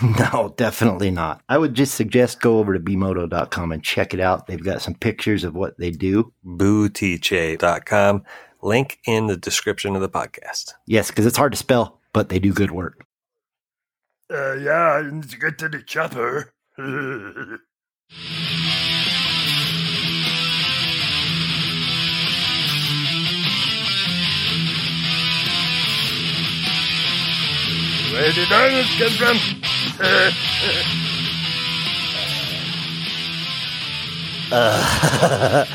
No, definitely not. I would just suggest go over to bmoto.com and check it out. They've got some pictures of what they do. Bootiche.com. Link in the description of the podcast. Yes, because it's hard to spell, but they do good work. Uh, yeah, I need to get to the chopper. Where did Arnold come from? Uh,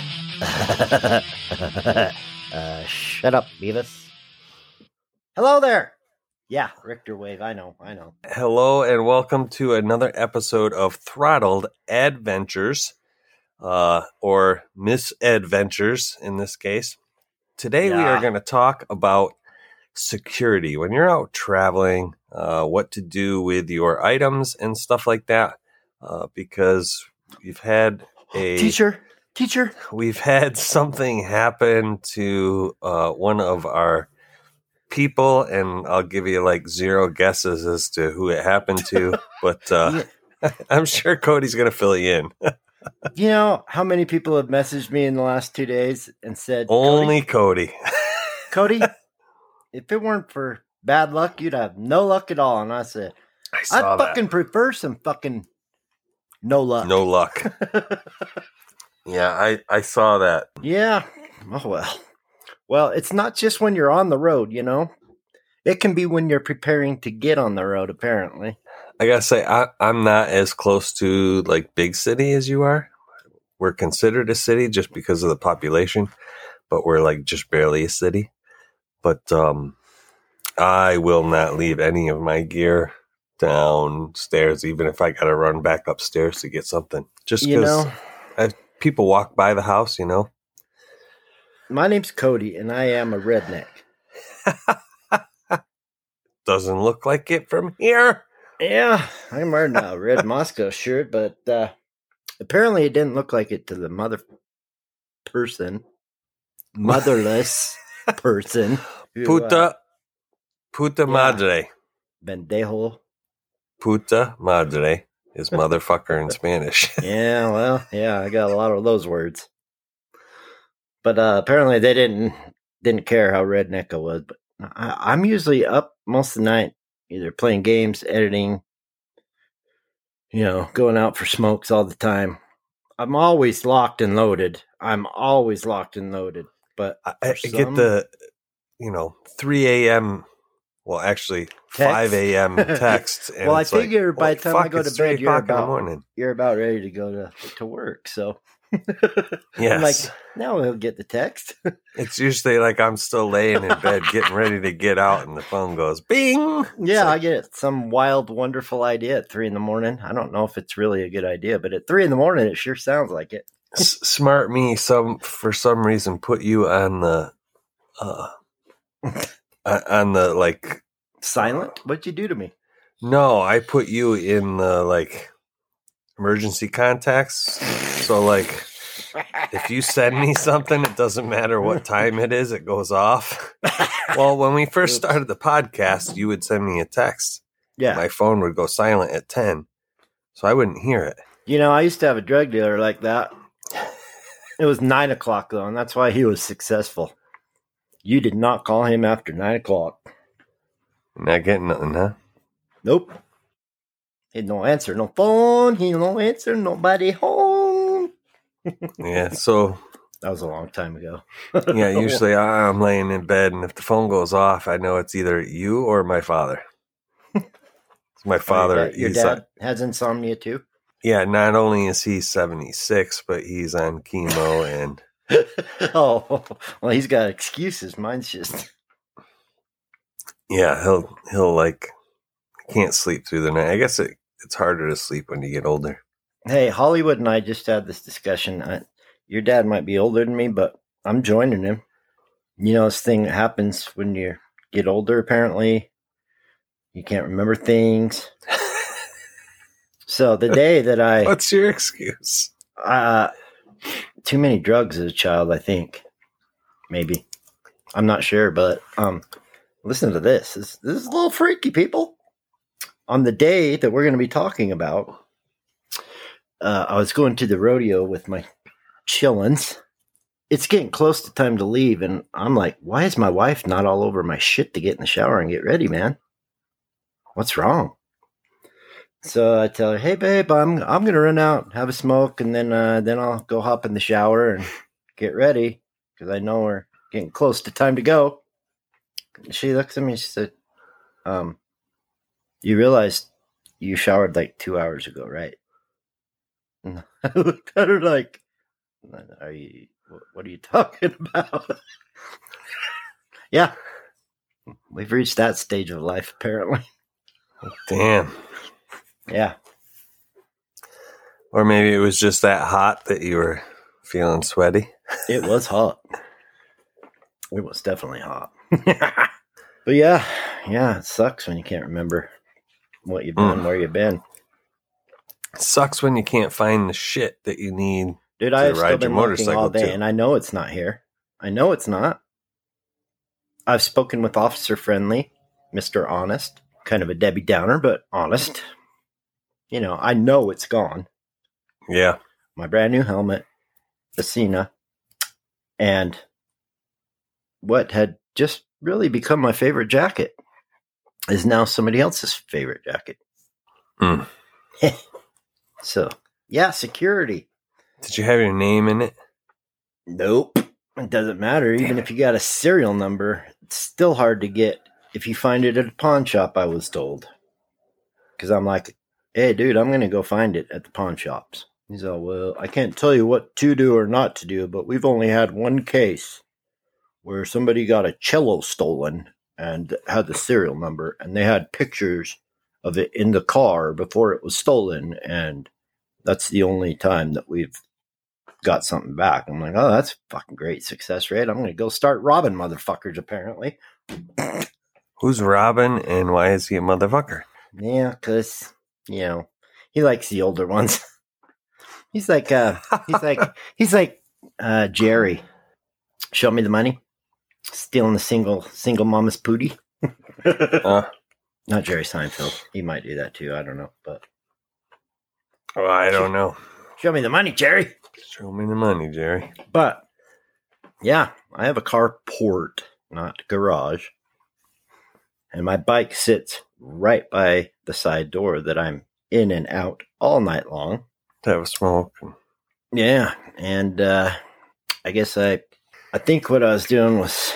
uh, shut up, Beavis. Hello there. Yeah, Richter wave. I know. I know. Hello and welcome to another episode of Throttled Adventures, uh, or Misadventures in this case. Today we are going to talk about security when you're out traveling, uh, what to do with your items and stuff like that, uh, because we've had a Teacher, teacher. we've had something happen to uh, one of our people, and I'll give you like zero guesses as to who it happened to, but uh, I'm sure Cody's going to fill you in. You know how many people have messaged me in the last two days and said, Only Cody. Cody, Cody, if it weren't for bad luck, you'd have no luck at all. And I said, I I fucking prefer some fucking no luck. No luck. Yeah, I, I saw that. yeah. Oh, well. Well, it's not just when you're on the road, you know? It can be when you're preparing to get on the road, apparently. I gotta say, I, I'm not as close to like big city as you are. We're considered a city just because of the population, but we're like just barely a city. But um, I will not leave any of my gear downstairs, even if I gotta run back upstairs to get something. Just You because people walk by the house, you know. my name's Cody, and I am a redneck. Doesn't look like it from here. Yeah, I'm wearing a red Mosko shirt, but uh, apparently it didn't look like it to the mother person, motherless person. who, uh, Puta, madre. Bendejo. Puta madre is motherfucker in Spanish. Yeah, well, yeah, I got a lot of those words. But uh, apparently they didn't didn't care how redneck I was. But I, I'm usually up most of the night, either playing games, editing, you know, going out for smokes all the time. I'm always locked and loaded. I'm always locked and loaded. But I, I For get the, you know, 3 a.m. Well, actually, 5 a.m. text. And Well, I it's like, figure by the time I go to bed, you're about- you're about ready to go to to work, so Yes. I'm like, now he'll get the text. it's usually like I'm still laying in bed getting ready to get out, and the phone goes bing. Yeah, I get it. Some wild, wonderful idea at three in the morning. I don't know if it's really a good idea, but at three in the morning, it sure sounds like it. S- smart me some for some reason put you on the uh on- on the like Silent? What'd you do to me? no i put you in the like emergency contacts so like if you send me something it doesn't matter what time it is it goes off well when we first started the podcast you would send me a text yeah, my phone would go silent at 10 so i wouldn't hear it you know, I used to have a drug dealer like that. It was nine o'clock though, and that's why he was successful. You did not call him after nine o'clock. Not getting nothing, huh? Nope. He don't answer no phone. He don't answer nobody home. Yeah. So That was a long time ago. yeah, usually I'm laying in bed, and if the phone goes off, I know it's either you or my father. my father, Your dad, your dad has insomnia too. yeah. Not only is he 76, but he's on chemo, and oh, well, he's got excuses. Mine's just yeah, he'll he'll like can't sleep through the night. I guess it, it's harder to sleep when you get older. Hey, Hollywood and I just had this discussion. I, your dad might be older than me, but I'm joining him. You know, this thing that happens when you get older, apparently. You can't remember things. So the day that I, What's your excuse? uh, too many drugs as a child, I think. Maybe. I'm not sure, but, um, listen to this. This, this is a little freaky, people. On the day that we're going to be talking about, uh, I was going to the rodeo with my chillins. It's getting close to time to leave, and I'm like, why is my wife not all over my shit to get in the shower and get ready, man? What's wrong? So I tell her, "Hey, babe, I'm I'm gonna run out, have a smoke, and then uh, then I'll go hop in the shower and get ready because I know we're getting close to time to go." She looks at me. She said, "Um, you realize you showered like two hours ago, right?" And I looked at her like, "Are you? What are you talking about?" yeah, we've reached that stage of life, apparently. Damn. Yeah. Or maybe it was just that hot that you were feeling sweaty. It was hot. It was definitely hot. but yeah, yeah, it sucks when you can't remember what you've done, Mm. where you've been. sucks when you can't find the shit that you need. Dude, To I've still been looking all motorcycle, day, too. and I know it's not here. I know it's not. I've spoken with Officer Friendly, Mister Honest, kind of a Debbie Downer, but honest. You know, I know it's gone. Yeah. my brand new helmet, the Sena, and what had just really become my favorite jacket is now somebody else's favorite jacket. Mm. so, yeah, security. Did you have your name in it? Nope. It doesn't matter. Even if you got a serial number, it's still hard to get if you find it at a pawn shop, I was told. Because I'm like, hey, dude, I'm going to go find it at the pawn shops. He's all, well, I can't tell you what to do or not to do, but we've only had one case where somebody got a cello stolen and had the serial number, and they had pictures of it in the car before it was stolen. And that's the only time that we've got something back. I'm like, oh, that's fucking great success rate. I'm going to go start robbing motherfuckers, apparently. Who's Robin and why is he a motherfucker? Yeah, because, you know, he likes the older ones. he's like, uh, he's like, he's like, uh, Jerry. Show me the money. Stealing the single, single mama's pooty. Uh, Not Jerry Seinfeld. He might do that too. I don't know. But well, I don't know. show me the money, Jerry. Show me the money, Jerry. But yeah, I have a carport, not garage. And my bike sits right by the side door that I'm in and out all night long. To have a smoke. Yeah, and uh I guess I I think what I was doing was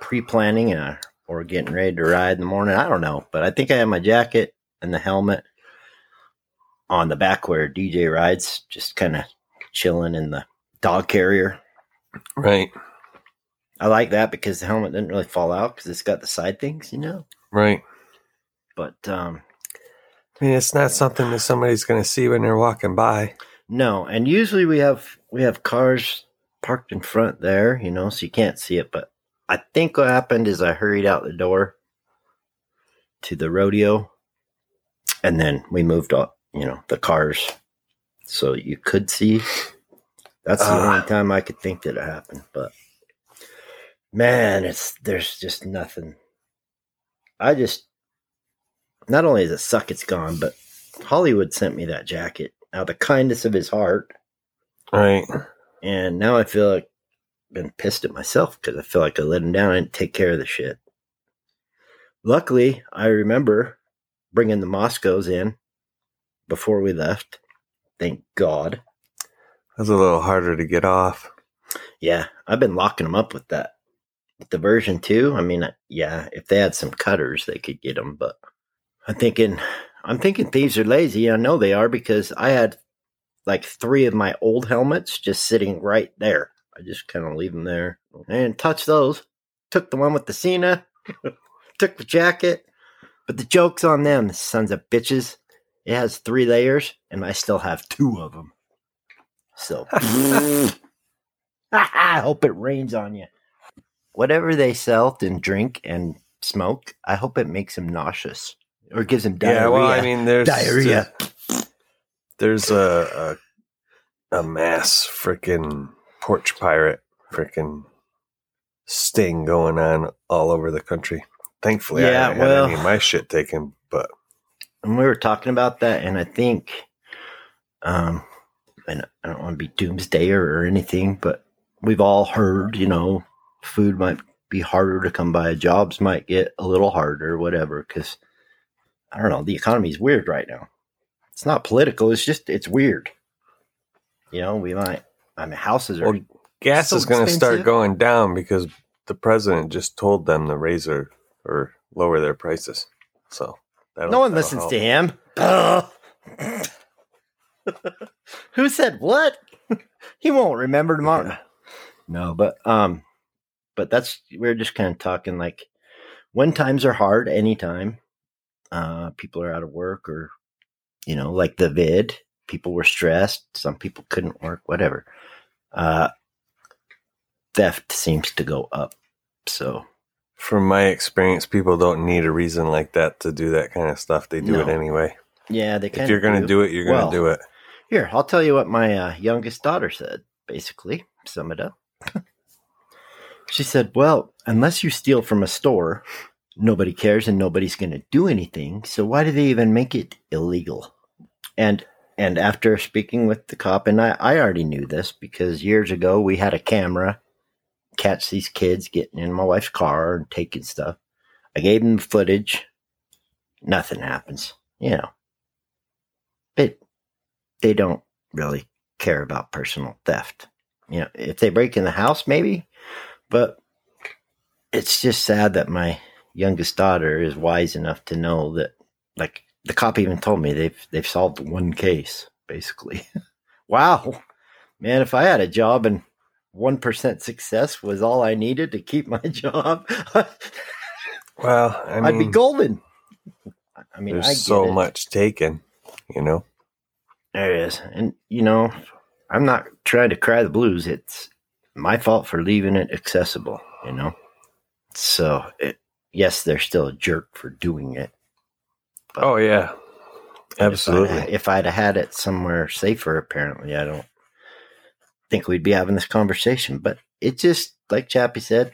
pre-planning uh, or getting ready to ride in the morning. I don't know, but I think I had my jacket and the helmet on the back where DJ rides, just kind of chilling in the dog carrier. Right. I like that because the helmet didn't really fall out because it's got the side things, you know. Right. But um I mean, it's not something that somebody's going to see when they're walking by. no, and usually we have we have cars parked in front there, you know, so you can't see it. But I think what happened is I hurried out the door to the rodeo, and then we moved up, you know, the cars so you could see. That's the Ah. only time I could think that it happened. But man, it's there's just nothing. I just not only does it suck it's gone, but Hollywood sent me that jacket out of the kindness of his heart. Right. And now I feel like been pissed at myself because I feel like I let him down. and take care of the shit. Luckily, I remember bringing the Moskos in before we left. Thank God. It was a little harder to get off. Yeah, I've been locking them up with that. With the version two, I mean, yeah, if they had some cutters, they could get them. But I'm thinking, I'm thinking thieves are lazy. I know they are because I had like three of my old helmets just sitting right there. I just kind of leave them there and touch those. Took the one with the Sena, took the jacket, but the joke's on them, sons of bitches. It has three layers, and I still have two of them. So, I hope it rains on you. Whatever they sell and drink and smoke, I hope it makes them nauseous or gives him diarrhea. Yeah, well, I mean, there's diarrhea. there's a a, a mass freaking porch pirate freaking sting going on all over the country. Thankfully, Yeah, I haven't well- had any of my shit taken, but and we were talking about that, and I think, um, and I don't want to be doomsdayer or anything, but we've all heard, you know, food might be harder to come by, jobs might get a little harder, whatever. Because I don't know, the economy is weird right now. It's not political; it's just it's weird. You know, we might. I mean, houses are. Well, gas so is going to start going down because the president just told them to raise their or lower their prices. So no one listens help. to him. Who said what? he won't remember tomorrow. Yeah. No, but um, but that's we're just kind of talking like when times are hard. Anytime, uh, people are out of work or you know, like the vid, people were stressed. Some people couldn't work. Whatever. Uh, theft seems to go up. So From my experience, people don't need a reason like that to do that kind of stuff. They do it anyway. yeah, they. Can. If you're going to do it, you're going to do it. Here, I'll tell you what my uh, youngest daughter said, basically, sum it up. she said, Well, unless you steal from a store, nobody cares and nobody's going to do anything. So why do they even make it illegal? And and after speaking with the cop, and I, I already knew this because years ago we had a camera catch these kids getting in my wife's car and taking stuff. I gave them footage. Nothing happens. You know, they they don't really care about personal theft. You know, if they break in the house, maybe, but it's just sad that my youngest daughter is wise enough to know that, like, the cop even told me they've they've solved one case, basically. wow, man! If I had a job and one percent success was all I needed to keep my job, Well, I I'd be golden. I mean, there's I so it. much taken, you know. there is. And, you know, I'm not trying to cry the blues. It's my fault for leaving it accessible, you know? So, it, yes, they're still a jerk for doing it. But Oh yeah, if I'd- absolutely. If I'd, had it somewhere safer, apparently, I don't think we'd be having this conversation. But it just, like Chappie said,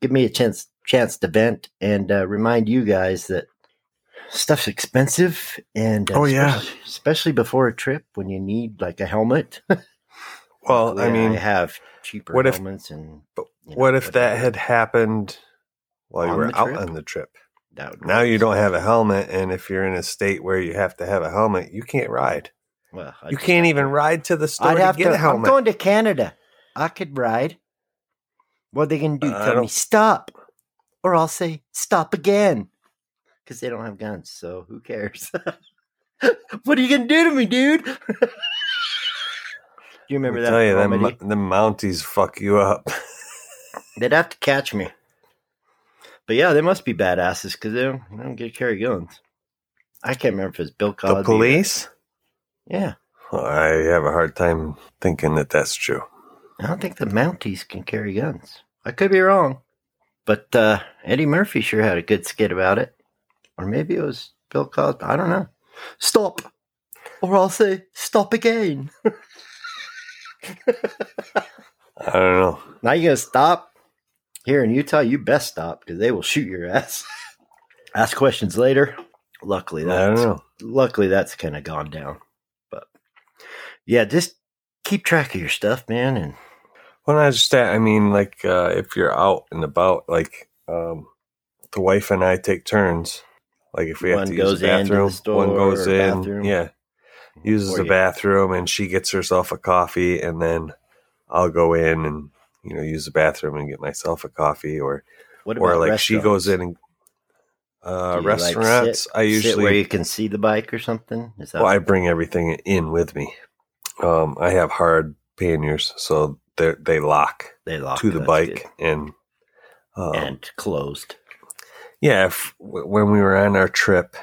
give me a chance chance to vent and uh, remind you guys that stuff's expensive and uh, Oh, yeah. especially, especially before a trip when you need like a helmet Well, I mean, I have cheaper what if- helmets and you know, what if that had happened while you were out on the trip? that Now you don't have a helmet, and if you're in a state where you have to have a helmet, you can't ride. well I'd You can't even to- ride to the store I'd to have get to a I'm going to Canada. I could ride. What are they gonna do? Uh, tell me stop or I'll say stop again. Because they don't have guns so who cares? What are you gonna do to me dude? Do you remember that tell you, them, comedy? them Mounties fuck you up. they'd have to catch me but yeah they must be badasses because they don't, they don't get to carry guns I can't remember if it's Bill Cosby the police? yeah Well, I have a hard time thinking that that's true. I don't think the Mounties can carry guns. I could be wrong. But uh, Eddie Murphy sure had a good skit about it. Or maybe it was Bill Cosby. I don't know. Stop. Or I'll say, stop again. I don't know. Now you going to stop? Here in Utah, you best stop because they will shoot your ass. Ask questions later. Luckily, I don't that's, know. luckily that's kind of gone down. But yeah, just keep track of your stuff, man. And Well, not just that. I mean, like uh, if you're out and about, like um, the wife and I take turns. Like if we have to goes use the the bathroom, store one goes in. bathroom. Yeah, uses Or the you- bathroom, and she gets herself a coffee, and then I'll go in and you know use the bathroom and get myself a coffee, or What or like she goes in and uh, you, like, restaurants. sit- I usually where you can see the bike or something. Is that Well, I bring everything in with me. Um, I have hard panniers, so they they lock they lock to the bike, and um, and closed? yeah, if, when we were on our trip,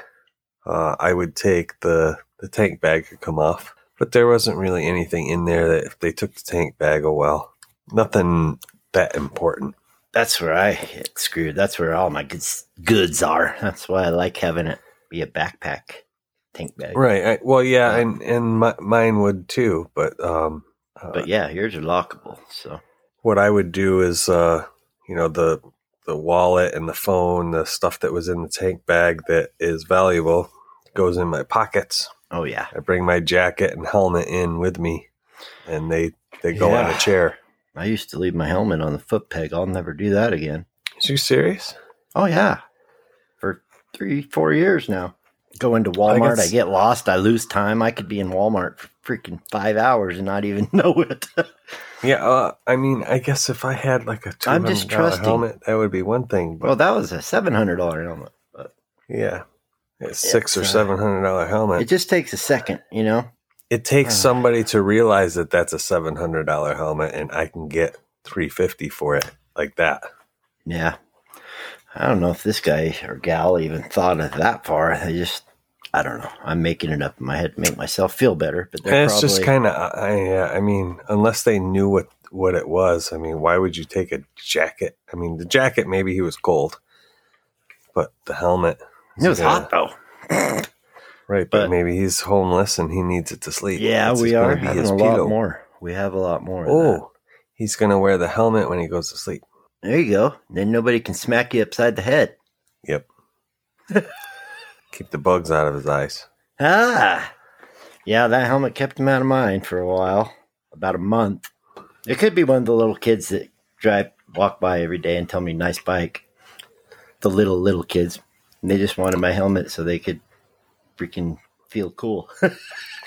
uh, I would take the the tank bag could come off, but there wasn't really anything in there that if they took the tank bag, oh well, nothing that important. That's where I get screwed. That's where all my goods goods are. That's why I like having it be a backpack tank bag. Right. I, well, yeah, Yeah. and and my, mine would too, but um, uh, But yeah, yours are lockable. So what I would do is, uh, you know, the the wallet and the phone, the stuff that was in the tank bag that is valuable, goes in my pockets. oh yeah, I bring my jacket and helmet in with me, and they they go on a chair. I used to leave my helmet on the foot peg. I'll never do that again. Is you serious? Oh yeah, for three four years now. Go into Walmart, I, guess- get lost, I lose time. I could be in Walmart for freaking five hours and not even know it. Yeah. Uh, I mean, I guess if I had like a two just trusting. helmet, that would be one thing. But well, that was a seven hundred dollar helmet. But yeah, a six or It's, uh, seven hundred dollar helmet. it just takes a second, you know. It takes Uh. somebody to realize that that's a seven hundred dollar helmet, and I can get three fifty for it like that. Yeah. I don't know if this guy or gal even thought of that far. I just, I don't know. I'm making it up in my head to make myself feel better. But they're it's probably, just kind of, I, uh, I mean, unless they knew what what it was. I mean, why would you take a jacket? I mean, the jacket maybe he was cold, but the helmet, it was yeah. hot though. right? But, But- maybe he's homeless and he needs it to sleep. Yeah, That's we are having a lot pillow. more. We have a lot more. Oh, he's gonna wear the helmet when he goes to sleep. there you go. Then nobody can smack you upside the head. Yep. Keep the bugs out of his eyes. Ah, yeah, that helmet kept him out of mine for a while, about a month. It could be one of the little kids that drive, walk by every day and tell me nice bike. The little little kids, and they just wanted my helmet so they could freaking feel cool.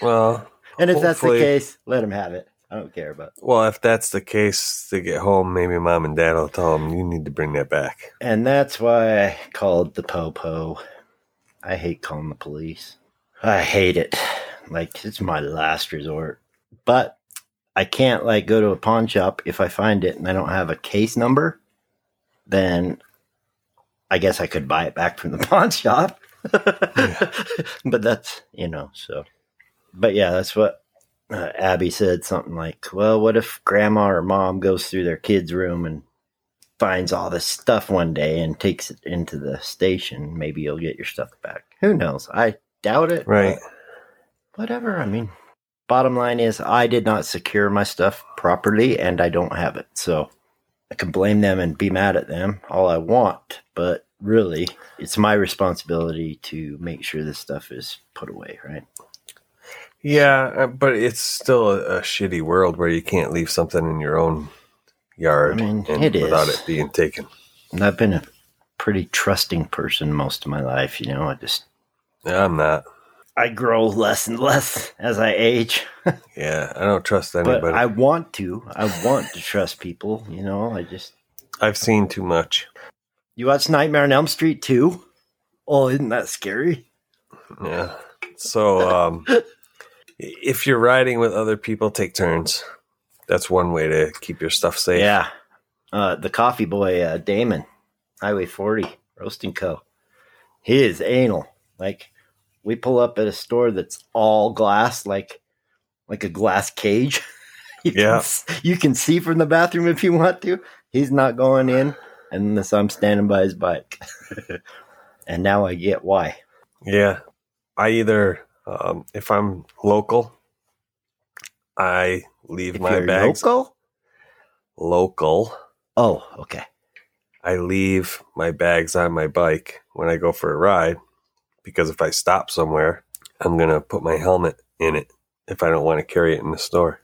Well, and if that's the case, let him have it. I don't care about. well, if that's the case, to get home, maybe mom and dad will tell him you need to bring that back. And that's why I called the popo. I hate calling the police. I hate it. Like it's my last resort. But I can't like go to a pawn shop if I find it and I don't have a case number. Then I guess I could buy it back from the pawn shop. but that's you know so. But yeah, that's what uh, Abby said. Something like, "Well, what if Grandma or Mom goes through their kid's room and finds all this stuff one day and takes it into the station, maybe you'll get your stuff back. Who knows? I doubt it. Right. Whatever. I mean, bottom line is I did not secure my stuff properly and I don't have it. So I can blame them and be mad at them all I want, but really it's my responsibility to make sure this stuff is put away, right? Yeah, uh, but it's still a, a shitty world where you can't leave something in your own yard I mean, and it without is. it being taken. And I've been a pretty trusting person most of my life, you know. I just Yeah, I'm not. I grow less and less as I age. Yeah, I don't trust but anybody. I want to. I want to trust people. You know, I just. I've seen too much. You watch Nightmare on Elm Street too? Oh, isn't that scary? Yeah. So, um, if you're riding with other people, take turns. That's one way to keep your stuff safe. Yeah. Uh, the coffee boy, uh, Damon, Highway 40, Roasting Co. He is anal. Like, we pull up at a store that's all glass, like like a glass cage. you Yeah. Can, you can see from the bathroom if you want to. He's not going in unless I'm standing by his bike. and now I get why. Yeah. I either, um, if I'm local, I leave If my bags local? local. Oh, okay. I leave my bags on my bike when I go for a ride because if I stop somewhere, I'm going to put my helmet in it if I don't want to carry it in the store.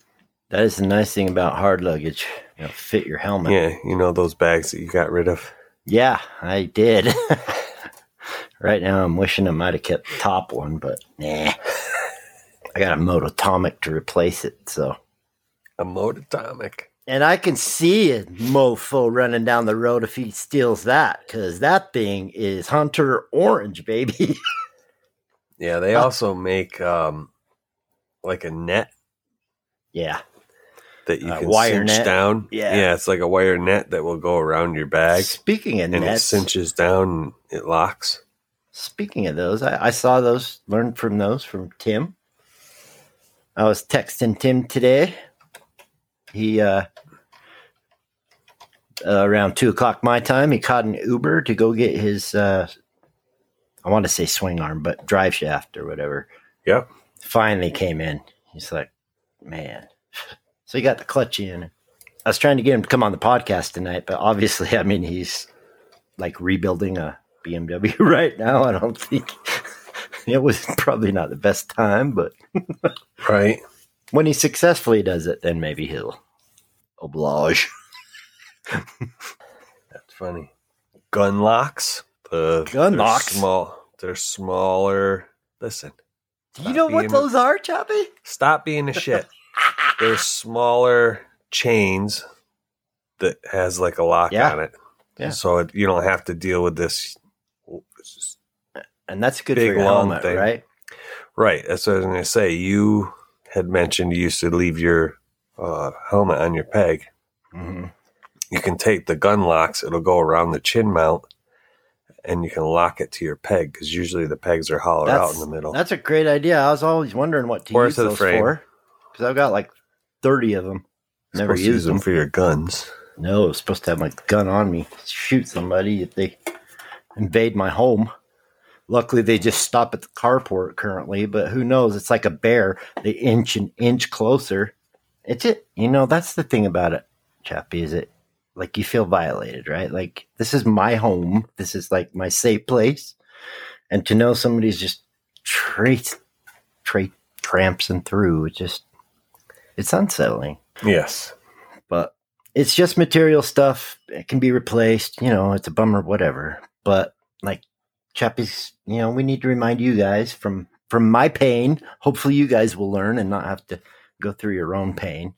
That is the nice thing about hard luggage. You know, fit your helmet. Yeah, you know those bags that you got rid of. Yeah, I did. right now, I'm wishing I might have kept the top one, but nah. I got a Mototomic to replace it, so. A Mototomic. And I can see a mofo running down the road if he steals that, because that thing is Hunter Orange, baby. Yeah, they also make um like a net yeah. That you Uh, can wire cinch net? down. Yeah. yeah, it's like a wire net that will go around your bag, Speaking of and it cinches down and it locks. speaking of those, I, I saw those, learned from those from Tim. I was texting Tim today. He, uh, uh, around two o'clock my time, he caught an Uber to go get his, uh, I want to say swing arm, but drive shaft or whatever. Yep. Finally came in. He's like, man. So he got the clutch in. I was trying to get him to come on the podcast tonight, but obviously, I mean, he's like rebuilding a BMW right now. I don't think it was probably not the best time, but Right. when he successfully does it, then maybe he'll oblige. That's funny. Gun locks. The Gun they're locks? Small. They're smaller. Listen. Do you know what a- those are, Chappie? Stop being a shit. They're smaller chains that has like a lock Yeah. on it. Yeah. So it, you don't have to deal with this. And that's good Big, for your helmet, thing. right? Right. That's what I was going to say. You had mentioned you used to leave your uh, helmet on your peg. Mm-hmm. You can take the gun locks, it'll go around the chin mount, and you can lock it to your peg because usually the pegs are hollowed out in the middle. That's a great idea. I was always wondering what to Or use to those frame. for. Because I've got like 30 of them. Never use them them. for your guns. No, I was supposed to have my gun on me, shoot somebody if they invade my home. Luckily, they just stop at the carport currently, but who knows? It's like a bear. They inch an inch closer. It's it. You know, that's the thing about it, Chappie, is it like you feel violated, right? Like, this is my home. This is like my safe place. And to know somebody's just trace, tra- trampsing through, it just, it's unsettling Yes. but it's just material stuff. It can be replaced. You know, it's a bummer, whatever. But like Chappie's, you know, we need to remind you guys from from my pain. Hopefully, you guys will learn and not have to go through your own pain.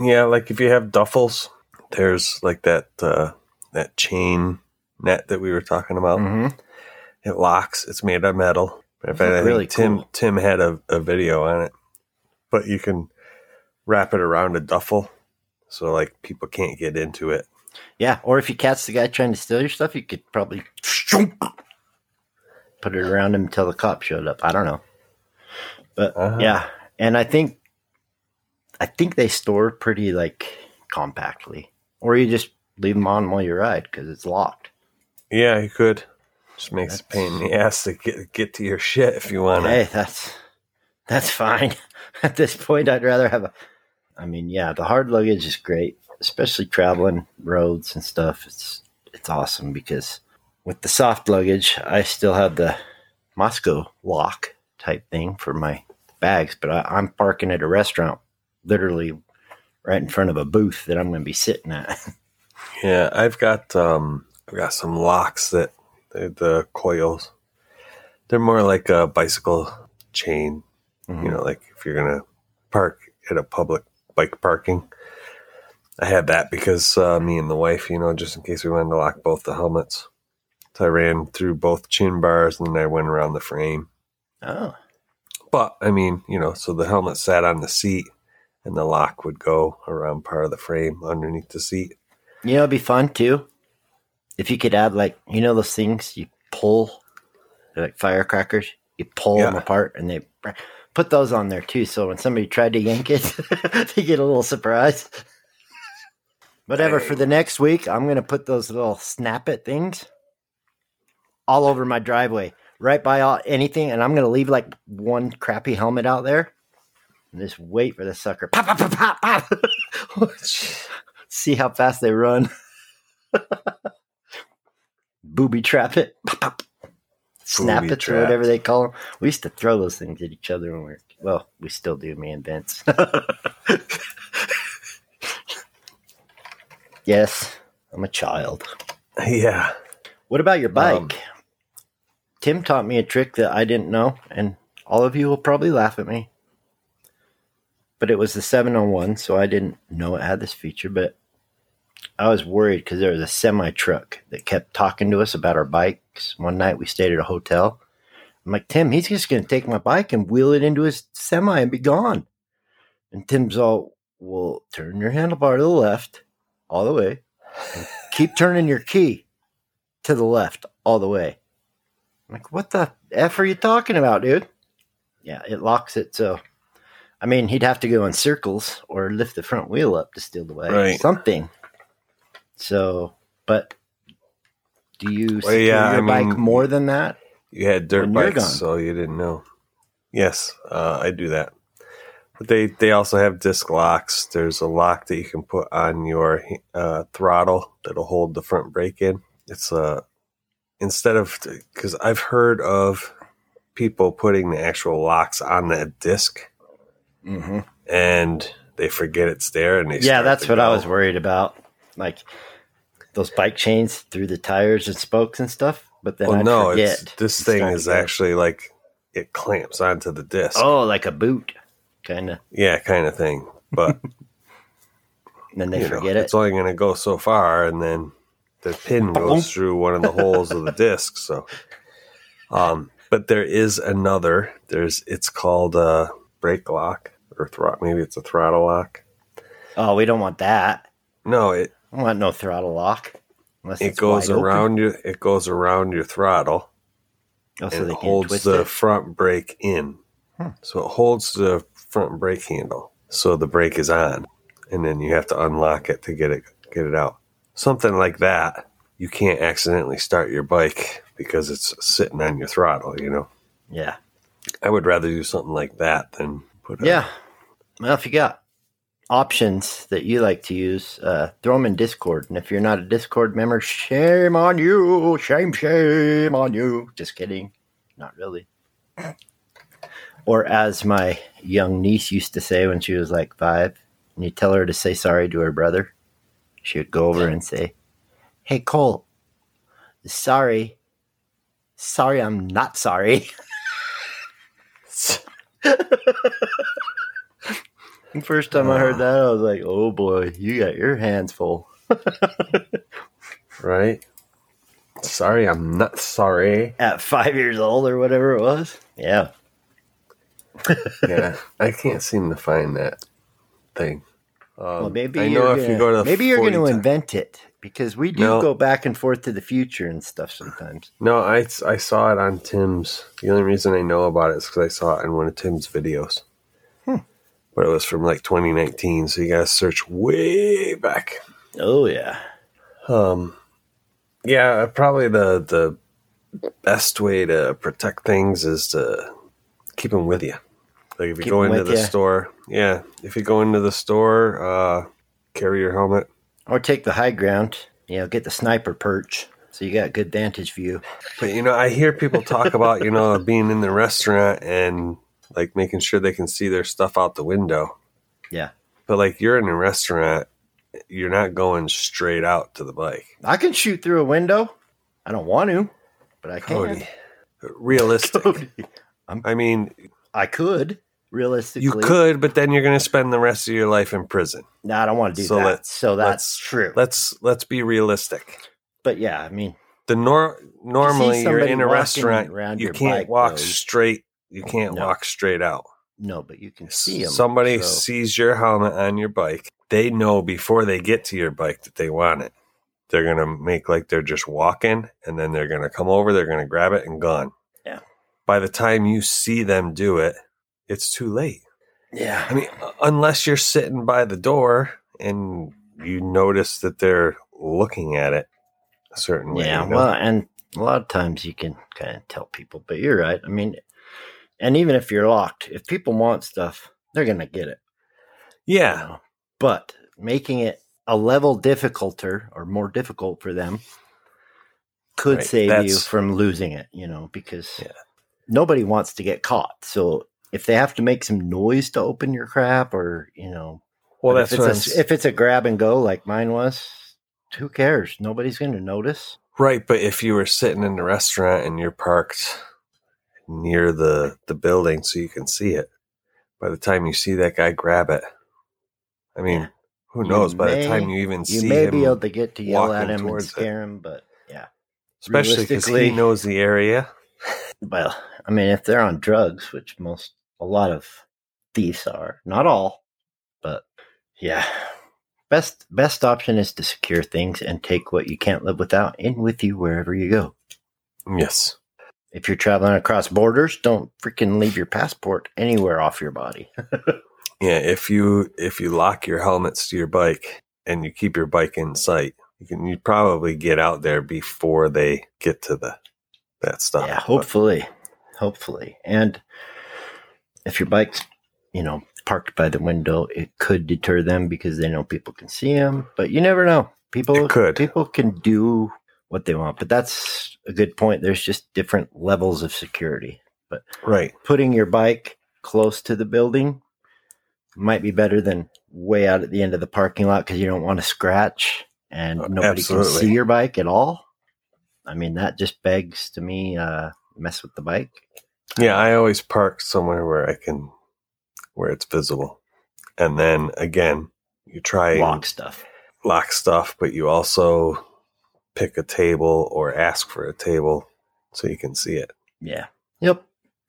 Yeah, like if you have duffels, there's like that uh, that chain net that we were talking about. Mm-hmm. It locks. It's made of metal. In fact, I think really Tim cool. Tim had a, a video on it, but you can wrap it around a duffel, so like people can't get into it. Yeah, or if you catch the guy trying to steal your stuff, you could probably put it around him until the cop showed up. I don't know, but Uh-huh. yeah, and I think I think they store pretty like compactly, or you just leave them on while you ride because it's locked. Yeah, you could. Just makes a pain in the ass to get get to your shit if you want to. Hey, that's that's fine. At this point, I'd rather have a. I mean, yeah, the hard luggage is great, especially traveling roads and stuff. It's it's awesome because with the soft luggage, I still have the Mosko lock type thing for my bags, but I, I'm parking at a restaurant, literally right in front of a booth that I'm going to be sitting at. Yeah, I've got um, I've got some locks that the coils. They're more like a bicycle chain. You know, like if you're gonna park at a public bike parking. I had that because uh, me and the wife, you know, just in case we wanted to lock both the helmets. So I ran through both chin bars and then I went around the frame. oh, But I mean, you know, so the helmet sat on the seat and the lock would go around part of the frame underneath the seat. You know, it'd be fun too if you could add like you know those things you pull, like firecrackers. You pull them apart and they put those on there too. So when somebody tried to yank it, they get a little surprise. Whatever. For the next week, I'm gonna put those little snap it things all over my driveway, right by all, anything, and I'm gonna leave like one crappy helmet out there. And just wait for the sucker. Pop, pop, pop, pop, pop. See how fast they run. Booby trap it. Pop, pop. Snap it or whatever they call them. We used to throw those things at each other when we were, well, we still do, me and Vince. Yes, I'm a child. Yeah. What about your bike? Um, Tim taught me a trick that I didn't know, and all of you will probably laugh at me. But it was the 701, so I didn't know it had this feature. But I was worried because there was a semi truck that kept talking to us about our bikes. One night we stayed at a hotel. I'm like, Tim, he's just going to take my bike and wheel it into his semi and be gone. And Tim's all, well, turn your handlebar to the left all the way. Keep turning your key to the left all the way. I'm like, what the F are you talking about, dude? Yeah, it locks it. So, I mean, he'd have to go in circles or lift the front wheel up to steal the way. Right. Something. So, but do you Well, yeah, your I bike mean- more than that? You had dirt bikes, so you didn't know. Yes, uh, I do that. But they, they also have disc locks. There's a lock that you can put on your uh, throttle that'll hold the front brake in. It's uh, instead of because I've heard of people putting the actual locks on that disc Mm-hmm. and they forget it's there and they Yeah, that's what I was worried about. Like those bike chains through the tires and spokes and stuff. But then Well, I'd no, forget. this thing is actually like it clamps onto the disc. oh, like a boot, kind of. Yeah, kind of thing. But then they you know, forget it. It's only going to go so far, and then the pin goes through one of the holes of the disc. So, um, but there is another. There's it's called a brake lock or throttle. Maybe it's a throttle lock. Oh, we don't want that. No, it I want no throttle lock. Unless it goes wide open. around your it goes around your throttle Oh, so and holds the it. front brake in. Hmm. So it holds the front brake handle, so the brake is on, and then you have to unlock it to get it get it out. Something like that. You can't accidentally start your bike because it's sitting on your throttle. You know, Yeah. I would rather do something like that than put. A, Yeah. Well, if you got options that you like to use, uh, throw them in Discord. And if you're not a Discord member, shame on you. Shame, shame on you. Just kidding. Not really. Or as my young niece used to say when she was like five, and you tell her to say sorry to her brother, she would go over and say, Hey, Cole, sorry. Sorry, I'm not sorry. The First time I heard that, I was like, "Oh boy, you got your hands full." right. Sorry, I'm not sorry. At five years old or whatever it was. Yeah, yeah, I can't seem to find that thing. Um, well, maybe I you're know gonna, if you go to maybe you're going to invent it because we do No. go back and forth to the future and stuff sometimes. No, I, I saw it on Tim's. The only reason I know about it is because I saw it in one of Tim's videos. But it was from like 2019, so you got to search way back. Oh yeah, Um, yeah, probably the the best way to protect things is to keep them with you. Like if you Keep go into the ya. store, yeah, if you go into the store, uh, carry your helmet. or take the high ground. You know, get the sniper perch so you got good vantage view. But you know, I hear people talk about you know being in the restaurant and like making sure they can see their stuff out the window. Yeah, But like you're in a restaurant, you're not going straight out to the bike. I can shoot through a window. I don't want to, but I can. Cody, realistic. Cody. I mean, I could realistically. you could, but then you're going to spend the rest of your life in prison. No, I don't want to do So that. let's- so that's true. Let's let's be realistic. but yeah, I mean, The nor normally you're in a restaurant, you can't bike, walk though. straight. You can't No. walk straight out. no, but you can see them. Somebody so- sees your helmet on your bike. They know before they get to your bike that they want it. They're going to make like they're just walking and then they're going to come over, they're going to grab it and gone. Yeah. By the time you see them do it, it's too late. Yeah, I mean, unless you're sitting by the door and you notice that they're looking at it a certain way. yeah. you know? Well, and a lot of times you can kind of tell people, but you're right. I mean, and even if you're locked, if people want stuff, they're gonna get it. you yeah. know. But making it a level difficulter or more difficult for them could Right, save you from losing it. You know, because Yeah. nobody wants to get caught. So if they have to make some noise to open your crap, or you know, Well, that's if it's, a, if it's a grab and go like mine was, who cares? Nobody's going to notice. Right, but if you were sitting in the restaurant and you're parked near the the building so you can see it, by the time you see that guy grab it, I mean, Yeah. who You knows? by the time you even see You see may him, be able to get to yell at him and towards it. scare him, but yeah. especially because he knows the area. Well, I mean, if they're on drugs, which most a lot of thieves are, not all, but yeah. Best best option is to secure things and take what you can't live without in with you wherever you go. Yes, If you're traveling across borders, don't freaking leave your passport anywhere off your body. yeah. If you if you lock your helmets to your bike and you keep your bike in sight, you can you probably get out there before they get to the that stuff. yeah, But- hopefully, hopefully. And if your bike's, you know, parked by the window, it could deter them because they know people can see them. But you never know. People It could. People can do what they want. But that's a good point. There's just different levels of security. But right. Putting your bike close to the building might be better than way out at the end of the parking lot because you don't want to scratch and Uh, nobody absolutely. can see your bike at all. I mean, that just begs to me uh, mess with the bike. Yeah, I always park somewhere where I can, where it's visible. And then again, you try and Lock stuff. lock stuff, but you also pick a table or ask for a table so you can see it. Yeah. Yep.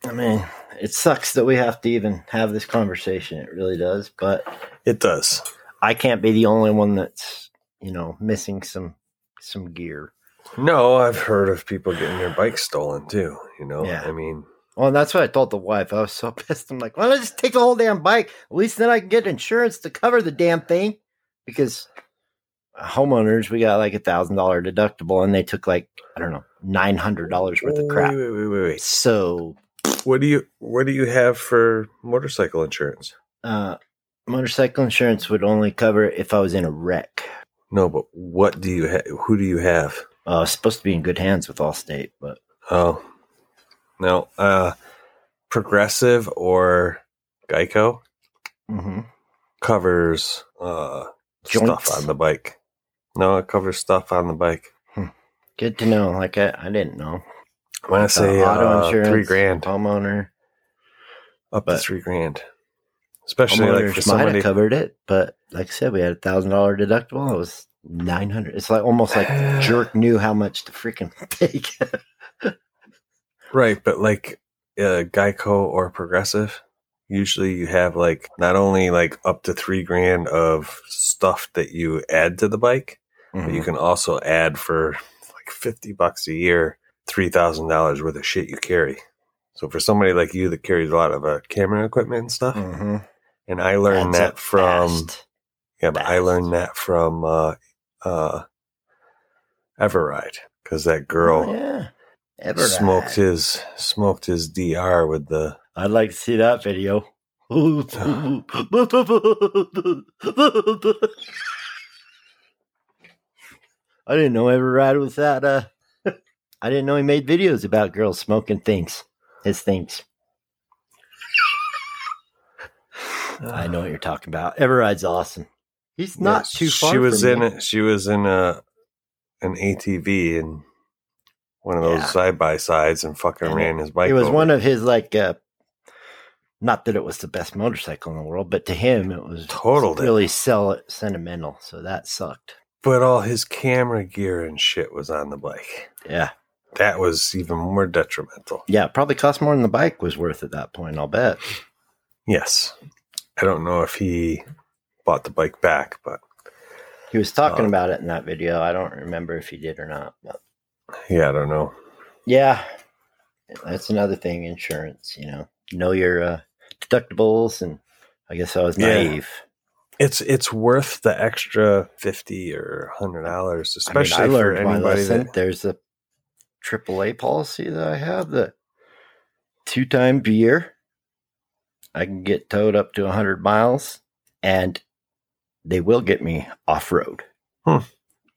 I mean, it sucks that we have to even have this conversation. It really does. But It does. I can't be the only one that's, you know, missing some some gear. No, I've heard of people getting their bikes stolen too. You know, Yeah. I mean, Well, and that's what I told the wife. I was so pissed. I'm like, why don't I just take the whole damn bike? At least then I can get insurance to cover the damn thing. Because homeowners, we got like a thousand dollar deductible, and they took like I don't know nine hundred dollars worth of crap. Wait, wait, wait, wait. So, What do you what do you have for motorcycle insurance? uh, motorcycle insurance would only cover if I was in a wreck. No, but what do you ha- who do you have? Uh, I was supposed to be in good hands with Allstate, but Oh, no, uh, Progressive or Geico mhm. covers uh Joints? stuff on the bike. No, it covers stuff on the bike. good to know. Like I, I didn't know. I want to say uh, three grand, homeowner. up to three grand. Especially like for might somebody. have covered it, but like I said, we had a thousand dollar deductible. It was nine hundred. It's like almost like jerk knew how much to freaking take. Right, but like uh, Geico or Progressive, usually you have like not only like up to three grand of stuff that you add to the bike, but Mm-hmm. you can also add for like 50 bucks a year, $3,000 worth of shit you carry. So for somebody like you that carries a lot of uh, camera equipment and stuff, Mhm. and I learned Adds that from, fast. yeah, but I learned that from, uh, uh, Everride because that girl Oh, yeah, smoked his, smoked his DR with the, I'd like to see that video. I didn't know Everride was that. Uh, I didn't know he made videos about girls smoking things. His things. I know what you're talking about. Everride's awesome. He's not Yeah, too far. She was from in it. She was in a an ATV and one of those side by sides and fucking And ran his bike. It was over. one of his like. Uh, not that it was the best motorcycle in the world, but to him it was Totaled it. really sell sentimental. So that sucked. but all his camera gear and shit was on the bike. Yeah, That was even more detrimental. yeah. Probably cost more than the bike was worth at that point. I'll bet. Yes, I don't know if he bought the bike back, but He was talking Uh, about it in that video. I don't remember if he did or not. But yeah, I don't know. yeah, that's another thing. Insurance, you know, know your uh, deductibles, and I guess I was Yeah. naive. It's it's worth the extra fifty or hundred dollars, I mean, especially I for anybody lesson. that. There's a AAA policy that I have that two times a year I can get towed up to 100 miles and they will get me off road. Hmm.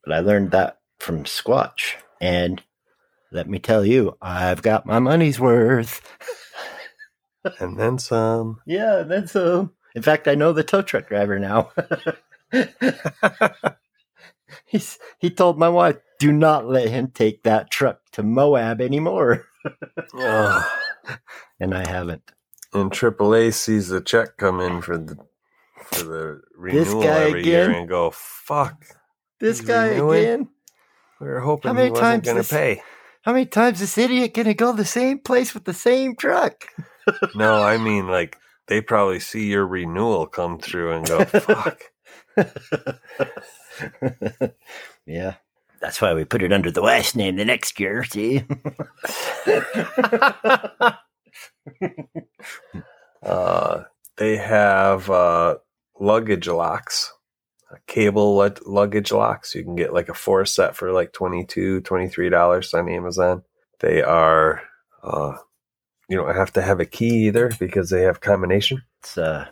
But I learned that from Squatch. And let me tell you, I've got my money's worth. And then some. Yeah, and then so. In fact, I know the tow truck driver now. He's he told my wife, "Do not let him take that truck to Moab anymore," Ugh. and I haven't. and AAA sees the check come in for the for the This renewal guy every year and go, "Fuck, This guy renewing? again. we were hoping How many he wasn't times going to pay." How many times this idiot gonna go the same place with the same truck? No, I mean like they probably see your renewal come through and go, "Fuck." yeah. That's why we put it under the last name the next year, see? Uh, they have uh, luggage locks, uh, cable lug- luggage locks. You can get like a four set for like $22, $23 on Amazon. They are, uh, you don't have to have a key either because they have combination. it's uh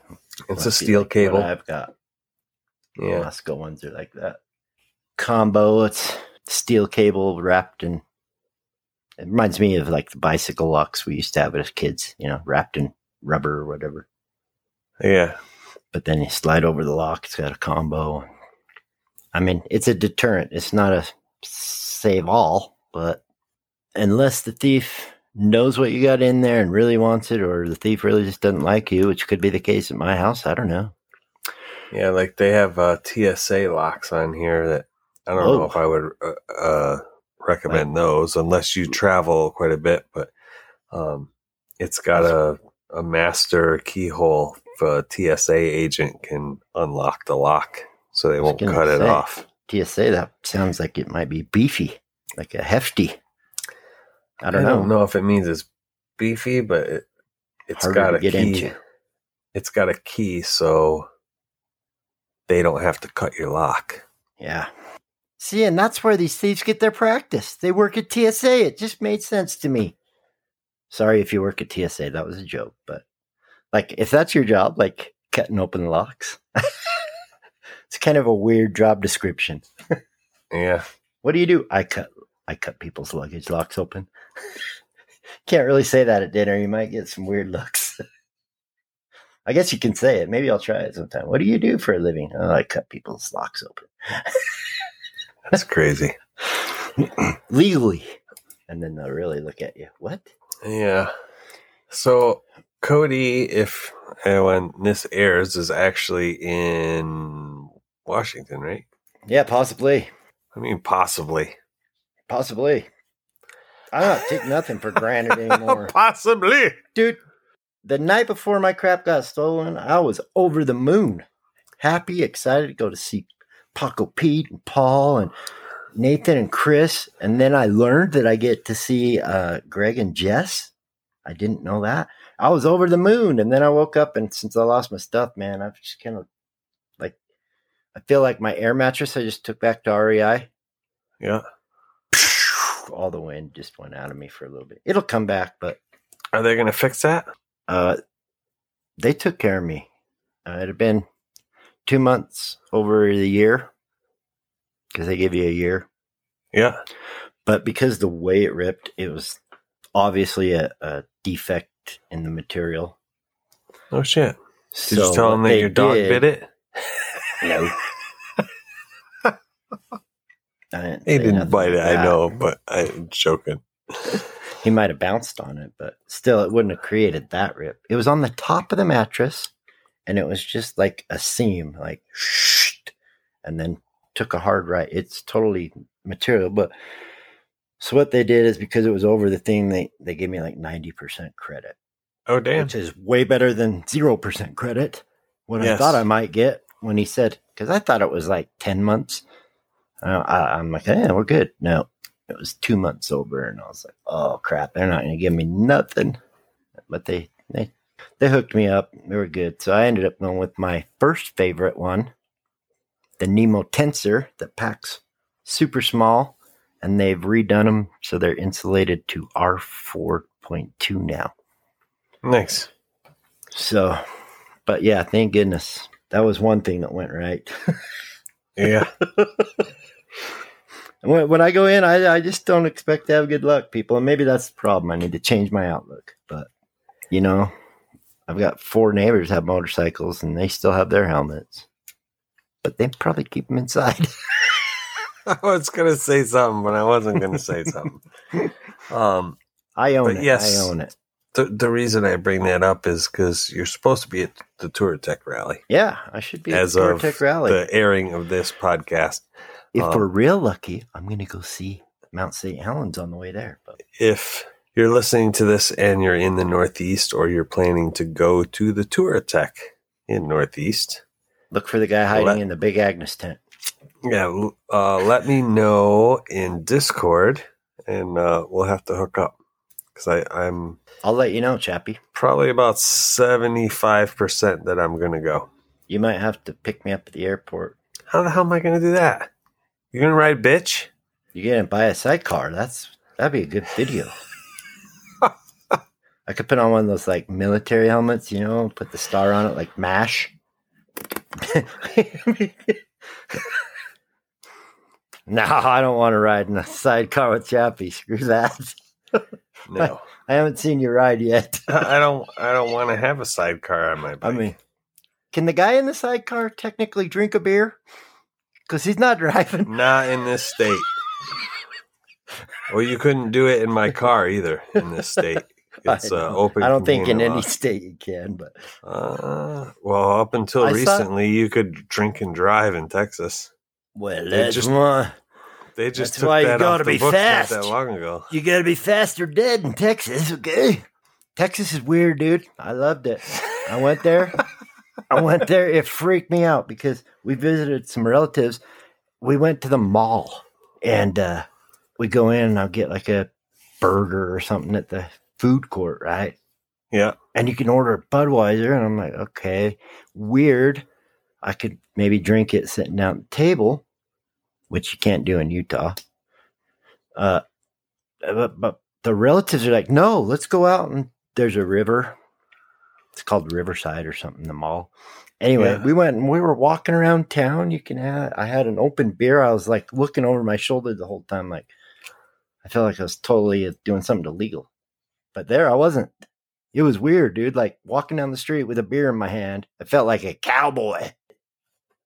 It's a steel like cable. I've got. Yeah. Mosko ones are like that. Combo, it's steel cable wrapped in it reminds me of like the bicycle locks we used to have as kids, you know, wrapped in rubber or whatever. Yeah. But then you slide over the lock, it's got a combo. I mean, it's a deterrent. It's not a save all, but unless the thief knows what you got in there and really wants it, or the thief really just doesn't like you, which could be the case at my house, I don't know. Yeah. Like they have uh, TSA locks on here that I don't know if I would uh, uh, recommend those unless you travel quite a bit, but um, it's got a, a master keyhole. A TSA agent can unlock the lock so they won't cut it off. TSA, that sounds like it might be beefy, like a hefty. I don't I know. don't know if it means it's beefy, but it, it's Harder got to a get key. into. It's got a key, so they don't have to cut your lock. Yeah. See, and that's where these thieves get their practice. They work at TSA. It just made sense to me. Sorry if you work at TSA. That was a joke. But, like, if that's your job, like cutting open locks, it's kind of a weird job description. Yeah. What do you do? I cut. I cut people's luggage locks open. Can't really say that at dinner. You might get some weird looks. I guess you can say it. Maybe I'll try it sometime. What do you do for a living? Oh, I cut people's locks open. That's crazy. legally. And then they'll really look at you. What? Yeah. So Cody, if uh, when this airs, is actually in Washington, right? Yeah, possibly. I mean, possibly. Possibly. I don't take nothing for granted anymore. possibly. Dude, the night before my crap got stolen, I was over the moon. Happy, excited to go to see Paco Pete and Paul and Nathan and Chris. And then I learned that I get to see uh, Greg and Jess. I didn't know that. I was over the moon. And then I woke up, and since I lost my stuff, man, I've just kind of like, I feel like my air mattress I just took back to REI. Yeah. All the wind just went out of me for a little bit. It'll come back, but Are they going to fix that? uh, they took care of me. Uh, it had been two months over the year because they give you a year. Yeah. But because the way it ripped, it was obviously a, a defect in the material. Oh shit. Did So you tell them that your dog did- bit it? No. I didn't He didn't bite it, I know, but I'm joking. He might have bounced on it, but still, it wouldn't have created that rip. It was on the top of the mattress, and it was just like a seam, like shh, and then took a hard right. It's totally material, but so what they did is because it was over the thing, they they gave me like ninety percent credit, Oh damn. which is way better than zero percent credit. What I thought I might get when he said, because I thought it was like ten months. Uh, I, I'm like, yeah, we're good. No, it was two months over, and I was like, oh crap, they're not going to give me nothing. But they they they hooked me up. They were good. So I ended up going with my first favorite one, the Nemo Tensor that packs super small, and they've redone them so they're insulated to R4.2 now. Nice. So, but yeah, thank goodness that was one thing that went right. Yeah. when, when I go in, I, I just don't expect to have good luck, people. And maybe that's the problem. I need to change my outlook. But, you know, I've got four neighbors have motorcycles and they still have their helmets. But they probably keep them inside. I was gonna say something, but I wasn't gonna say something. Um, I own it. yes. I own it. The the reason I bring that up is because you're supposed to be at the Touratech rally Yeah, I should be as at the of Tech Rally. the airing of this podcast. if um, we're real lucky, I'm going to go see Mount St. Helens on the way there. But If you're listening to this and you're in the Northeast, or you're planning to go to the Touratech in Northeast, look for the guy hiding Let- in the big Agnes tent. yeah, uh, let me know in Discord, and uh, we'll have to hook up because I'm I'll let you know, Chappie. probably about seventy five percent that I'm gonna go. You might have to pick me up at the airport. How the hell am I gonna do that? You're gonna ride bitch? You're gonna buy a sidecar? That's that'd be a good video. I could put on one of those like military helmets, you know, put the star on it like MASH. no, I don't want to ride in a sidecar with Chappie. Screw that. No, I haven't seen you ride yet. I don't. I don't want to have a sidecar on my bike. I mean, can the guy in the sidecar technically drink a beer? Because he's not driving. not in this state. Well, you couldn't do it in my car either in this state. It's I uh, open. I don't think in any state you can, but Uh, well, up until I saw- recently, you could drink and drive in Texas. well, They that's just- one. They just That's took why you gotta be fast. that long ago. You gotta be fast or dead in Texas, okay? Texas is weird, dude. I loved it. I went there. I went there. It freaked me out because we visited some relatives. We went to the mall and uh, we go in and I'll get like a burger or something at the food court, right? Yeah, And you can order Budweiser. And I'm like, okay, weird. I could maybe drink it sitting down at the table, which you can't do in Utah. Uh, but, but the relatives are like, no, let's go out and there's a river. It's called Riverside or something, the mall. Anyway, Yeah. we went and we were walking around town. You can have, I had an open beer. I was like looking over my shoulder the whole time. Like, I felt like I was totally doing something illegal. But there I wasn't. It was weird, dude. Like walking down the street with a beer in my hand. I felt like a cowboy.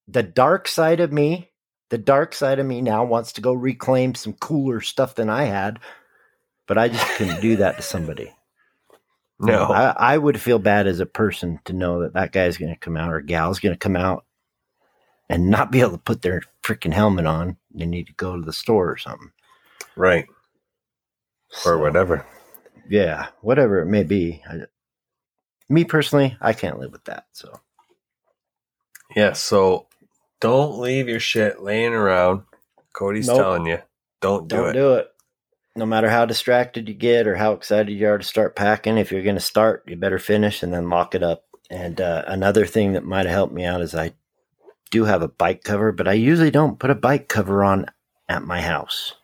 The dark side of me, the dark side of me now wants to go reclaim some cooler stuff than I had, but I just couldn't do that to somebody. no, I, I would feel bad as a person to know that that guy's going to come out or gal's going to come out and not be able to put their freaking helmet on. They need to go to the store or something. right or whatever. Yeah, whatever it may be. I, me personally, I can't live with that. So Yeah, so don't leave your shit laying around. Cody's Nope. telling you, don't do it. don't it. do it. No matter how distracted you get or how excited you are to start packing, if you're going to start, you better finish and then lock it up. And uh, another thing that might have helped me out is I do have a bike cover, but I usually don't put a bike cover on at my house.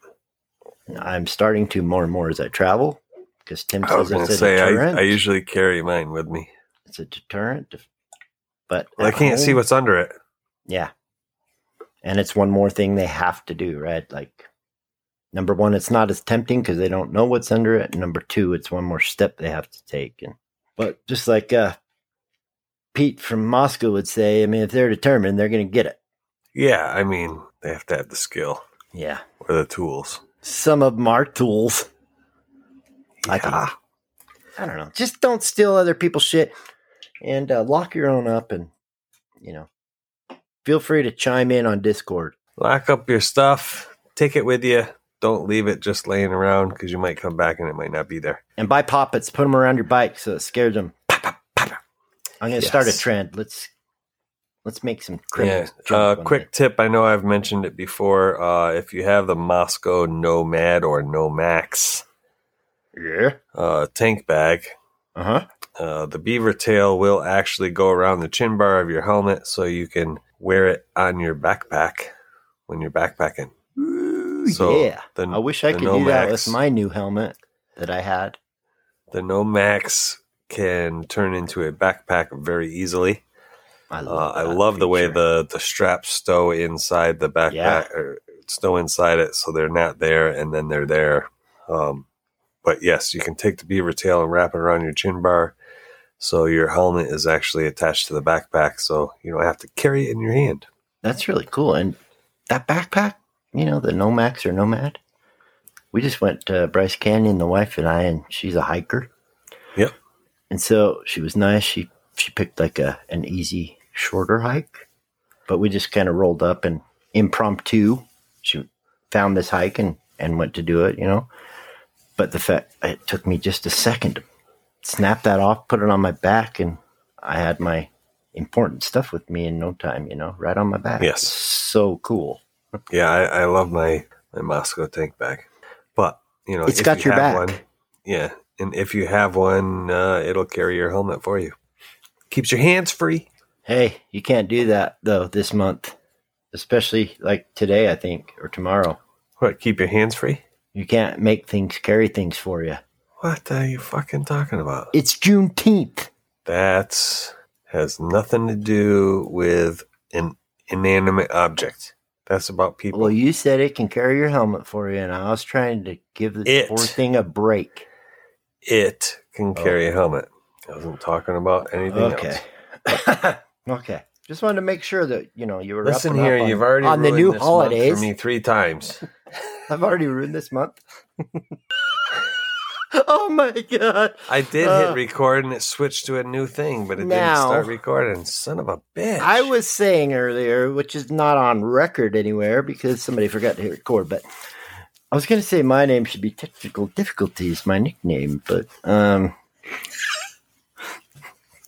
I'm starting to more and more as I travel because Tim I was says it's a say deterrent. I, I usually carry mine with me. it's a deterrent. But Well, I can't see what's under it. Yeah. And it's one more thing they have to do, right? Like, number one, it's not as tempting because they don't know what's under it. And number two, it's one more step they have to take. And but just like uh, Pete from Mosko would say, I mean, if they're determined, they're going to get it. Yeah, I mean they have to have the skill Yeah. or the tools. Some of them are tools. I think. Yeah. I don't know. Just don't steal other people's shit and uh, lock your own up. And you know, feel free to chime in on Discord. Lock up your stuff. Take it with you. Don't leave it just laying around because you might come back and it might not be there. and buy poppets. Put them around your bike so it scares them. I'm going to start a trend. Let's let's make some Yeah. Uh, quick day. tip. I know I've mentioned it before. Uh, if you have the Mosko Nomad or Nomax Yeah. uh, tank bag, Uh huh. uh, the beaver tail will actually go around the chin bar of your helmet so you can wear it on your backpack when you're backpacking. So yeah. the, I wish I could do that with my new helmet that I had. The Nomax can turn into a backpack very easily. I Uh, love. I love the way the, the straps stow inside the backpack Yeah. or stow inside it so they're not there and then they're there. Um, but yes, you can take the beaver tail and wrap it around your chin bar so your helmet is actually attached to the backpack so you don't have to carry it in your hand. That's really cool. And that backpack, you know, the Nomax or Nomad. We just went to Bryce Canyon, the wife and I, and she's a hiker. Yep. And so she was nice. She she picked like a an easy, shorter hike, but we just kind of rolled up and impromptu. She found this hike and and went to do it, you know. But the fact it took me just a second to snap that off, put it on my back, and I had my important stuff with me in no time, you know, right on my back. Yes. So cool. Yeah, I, I love my my Mosko tank bag, but you know, It's got you your back. One, yeah, and if you have one, uh, it'll carry your helmet for you. Keeps your hands free. Hey, you can't do that though this month, especially like today, I think, or tomorrow. What? Keep your hands free? You can't make things carry things for you. What are you fucking talking about? It's Juneteenth. That has nothing to do with an inanimate object. That's about people. Well, you said it can carry your helmet for you, and I was trying to give the It. poor thing a break. it can oh. carry a helmet. I wasn't talking about anything Oh. Okay. else. okay. Just wanted to make sure that you know you were. Listen here, on, you've already on the new this month holidays. for me three times. I've already ruined this month. oh my god! I did Uh, hit record and it switched to a new thing, but it didn't start recording. Son of a bitch! I was saying earlier, which is not on record anywhere because somebody forgot to hit record, but I was going to say my name should be Technical Difficulties, my nickname, but um,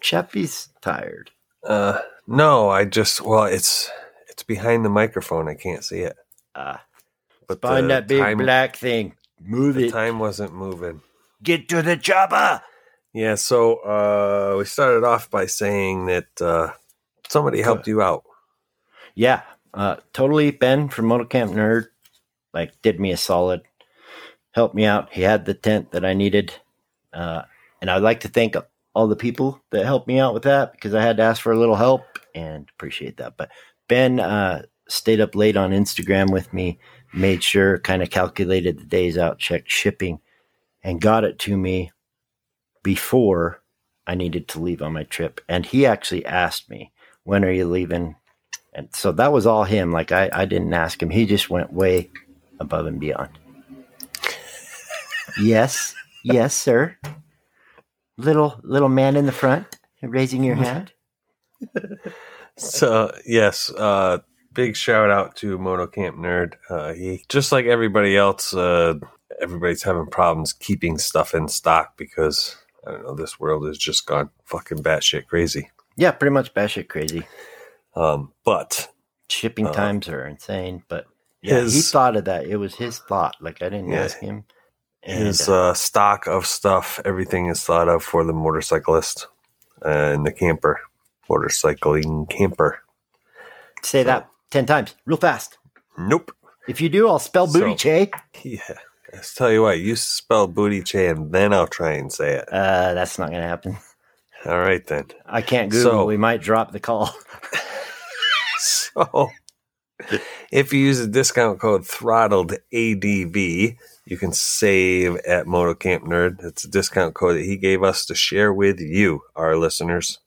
Chappie's tired. Uh, no, I just well, it's it's behind the microphone. I can't see it. Ah, But find that big time, black thing. Move the it. time wasn't moving. Get to the chopper. Yeah, so uh, we started off by saying that uh, somebody helped you out. Yeah, uh, totally. Ben from Moto Camp Nerd, like, did me a solid, helped me out. He had the tent that I needed, uh, and I'd like to thank all the people that helped me out with that because I had to ask for a little help and appreciate that. But Ben uh, stayed up late on Instagram with me, made sure, kind of calculated the days out, checked shipping, and got it to me before I needed to leave on my trip. And he actually asked me, "When are you leaving?" And so that was all him. Like I, I didn't ask him. He just went way above and beyond. yes, yes, sir. Little little man in the front, raising your hand. So yes, uh, big shout out to Moto Camp Nerd. Uh, he just like everybody else, uh, everybody's having problems keeping stuff in stock because I don't know. This world has just gone fucking batshit crazy. Yeah, pretty much batshit crazy. Um, but Shipping Uh, times are insane, but yeah, he thought of that. It was his thought. Like I didn't Yeah. ask him. And, his uh, uh, stock of stuff, everything is thought of for the motorcyclist and the camper, motorcycling camper. say that ten times, real fast. Nope. If you do, I'll spell So- booty che. Yeah. Let's tell you what, you spell booty che and then I'll try and say it. Uh, that's not gonna happen. All right then. I can't Google. So- we might drop the call. So if you use the discount code throttled ADV, you can save at Moto Camp Nerd. It's a discount code that he gave us to share with you, our listeners.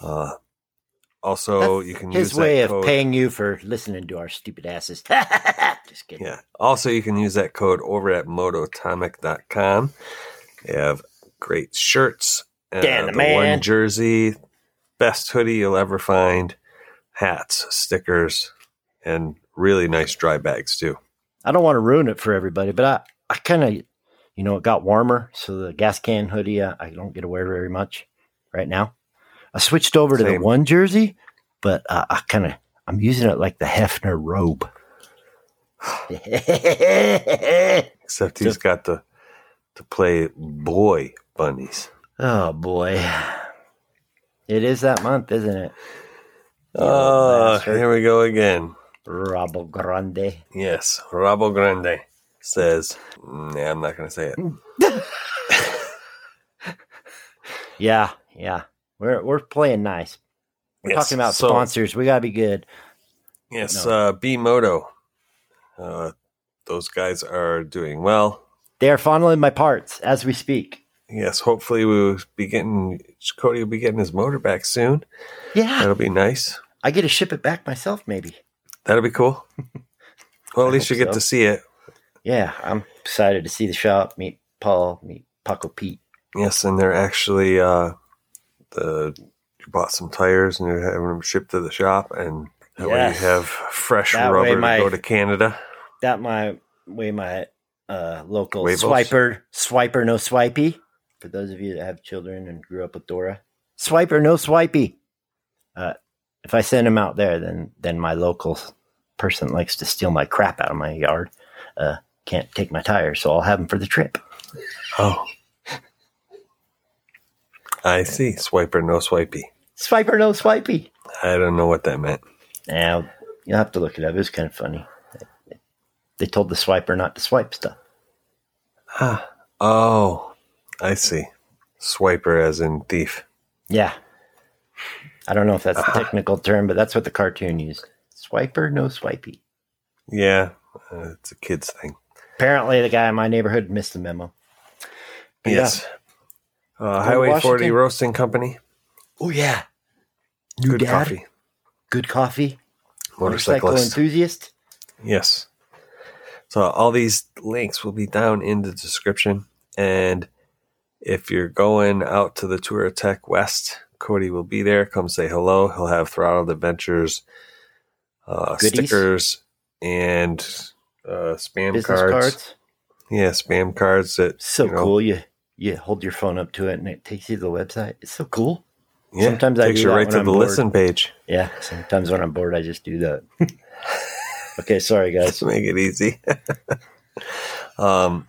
Uh, also, you can His use way that of code. paying you for listening to our stupid asses. Just kidding. Yeah. Also, you can use that code over at mototomic.com. They have great shirts, uh, Dan the the man. one jersey, best hoodie you'll ever find, hats, stickers, and really nice dry bags too. I don't want to ruin it for everybody, but I, I kind of, you know, it got warmer, so the gas can hoodie uh, I don't get to wear very much right now. I switched over to the one jersey, but uh, I kind of I'm using it like the Hefner robe. Except he's got to to play boy bunnies. oh boy, it is that month, isn't it? You Oh, here we go again. Rabo Grande. Yes, Rabo Grande says, "Nah, I'm not going to say it." Yeah, yeah, we're we're playing nice. We're Yes, talking about so- sponsors. We gotta be good. Yes, No. uh, B Moto. Uh, those guys are doing well. They are fondling my parts as we speak. Yes, hopefully we'll be getting Cody will be getting his motor back soon. Yeah, That'll be nice. I get to ship it back myself, maybe. That'll be cool. Well, at least you get so. to see it. Yeah, I'm excited to see the shop, meet Paul, meet Paco Pete. Yes, and they're actually uh, the you bought some tires and you're having them shipped to the shop, and that way you have fresh That rubber my- to go to Canada. That my way my uh, local Huevos? swiper, swiper no swipey. For those of you that have children and grew up with Dora, swiper no swipey. Uh, if I send him out there, then then my local person likes to steal my crap out of my yard. Uh, can't take my tires, so I'll have them for the trip. Oh, I see. Swiper, no swipey. Swiper no swipey. I don't know what that meant. Now you'll have to look it up. It's kind of funny. They told the swiper not to swipe stuff. Ah, oh, I see. Swiper as in thief. Yeah. I don't know if that's the technical term, but that's what the cartoon used. Swiper, no swipey. Yeah, uh, it's a kid's thing. Apparently, the guy in my neighborhood missed the memo. But Yes. Uh, to Highway 40 Roasting Company. Oh, yeah. New Good dad, coffee. Good coffee. Motorcycle enthusiast. Yes. So all these links will be down in the description. And if you're going out to the Touratech West, Cody will be there. Come say hello. He'll have Throttled Adventures uh, stickers and uh, spam Business cards. cards. Yeah, spam cards that So you know, cool. You you hold your phone up to it and it takes you to the website. It's so cool. Yeah, Sometimes I takes do you right to I'm the bored. listen page. Yeah. Sometimes when I'm bored, I just do that. okay. Sorry, guys. make it easy. um,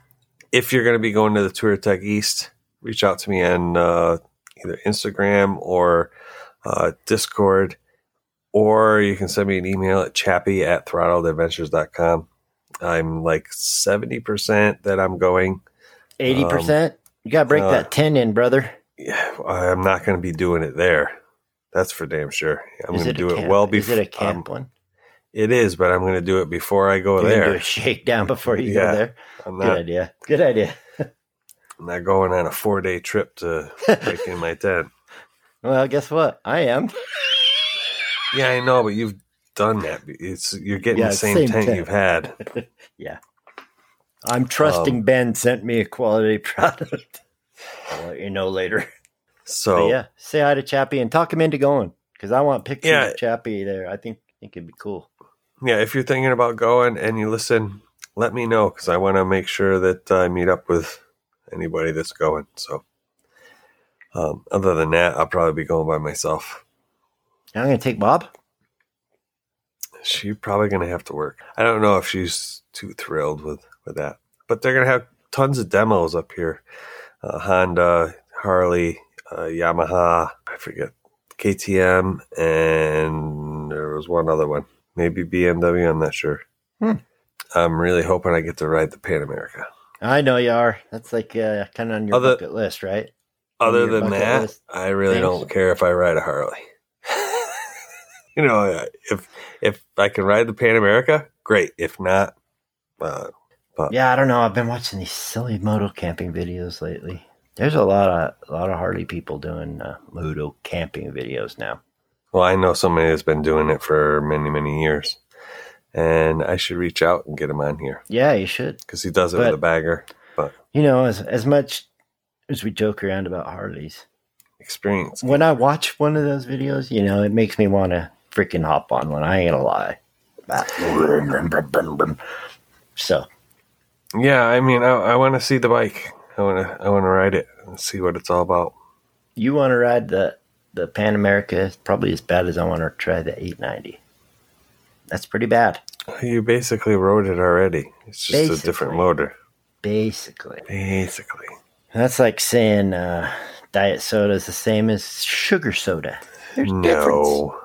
if you're going to be going to the Touratech East, reach out to me on uh, either Instagram or uh, Discord, or you can send me an email at chappy at throttledadventures.com. I'm like 70% that I'm going. 80%. you got to break uh, that 10 in, brother. Yeah, I'm not going to be doing it there. That's for damn sure. I'm going to do camp? it well Is before. it a camp one? It is, but I'm going to do it before I go You're gonna do there. a shakedown before you Yeah. go there. I'm Good not, idea. Good idea. I'm not going on a four day trip to break in my tent. Well, guess what? I am. Yeah, I know, but you've done that. It's you're getting Yeah, the same, same tent, tent. you've had. Yeah. I'm trusting Um, Ben sent me a quality product. I'll let you know later. But So yeah, say hi to Chappie and talk him into going because I want pictures Yeah. of Chappie there. I think think it'd be cool. Yeah, if you're thinking about going and you listen, let me know because I want to make sure that I meet up with anybody that's going. So, um, other than that, I'll probably be going by myself. I'm gonna take Bob. She's probably going to have to work. I don't know if she's too thrilled with with that, but they're going to have tons of demos up here. Uh, Honda, Harley, uh, Yamaha, I forget, KTM, and there was one other one, maybe BMW. I'm not sure. Hmm. I'm really hoping I get to ride the Pan America. I know you are. That's like uh, kind of on your Other- bucket list, right? Other than that, list I really things? don't care if I ride a Harley. you know, if if I can ride the Pan America, great. If not, uh, Yeah, I don't know. I've been watching these silly moto camping videos lately. There's a lot of a lot of Harley people doing uh, moto camping videos now. Well, I know somebody that's been doing it for many many years, and I should reach out and get him on here Yeah, you should. because he does it But- with a bagger. But You know, as as much as we joke around about Harleys, experience, when I watch one of those videos, you know, it makes me want to freaking hop on one. I ain't gonna lie. So yeah. I mean, I, I want to see the bike. I want to I want to ride it and see what it's all about. you want to ride the the Pan America? It's probably as bad as I want to try the 890. That's pretty bad, You basically rode it already. It's just a different motor, basically. basically. That's like saying uh, diet soda is the same as sugar soda. There's difference. No.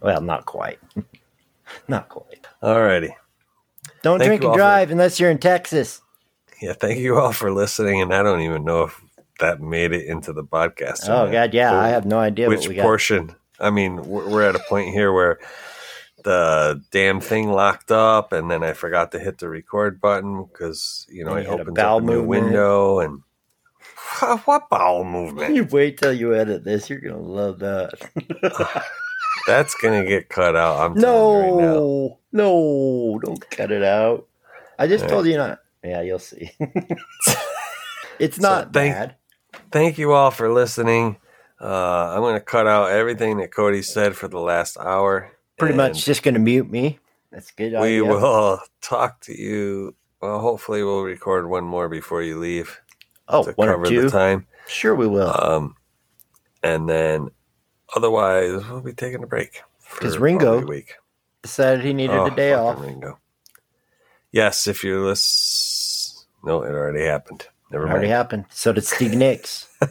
Well, not quite. not quite. Alrighty. Don't Thank drink and all for- drive unless you're in Texas. Yeah, thank you all for listening. And I don't even know if that made it into the podcast. Oh not. God, yeah, But I have no idea Which what we got. portion? I mean, we're we're at a point here where the damn thing locked up, and then I forgot to hit the record button because you know And it had a opens up a new movement. window and what bowel movement? You wait till you edit this. You're gonna love that. That's gonna get cut out. I'm telling you right now. No, no, don't cut it out. I just told you not. Yeah, you'll see. it's not thank- bad. Thank you all for listening. Uh, I'm gonna cut out everything that Cody said for the last hour. Pretty much just going to mute me. That's good. We idea. will talk to you. Well, hopefully, we'll record one more before you leave Oh, to one cover or two. the time. Sure, we will. Um, and then otherwise, we'll be taking a break. because Ringo week. Decided he needed Oh, a day off. Ringo. Yes, if you're listening. No, it already happened. Never mind. Already happened. So did Steve Nicks.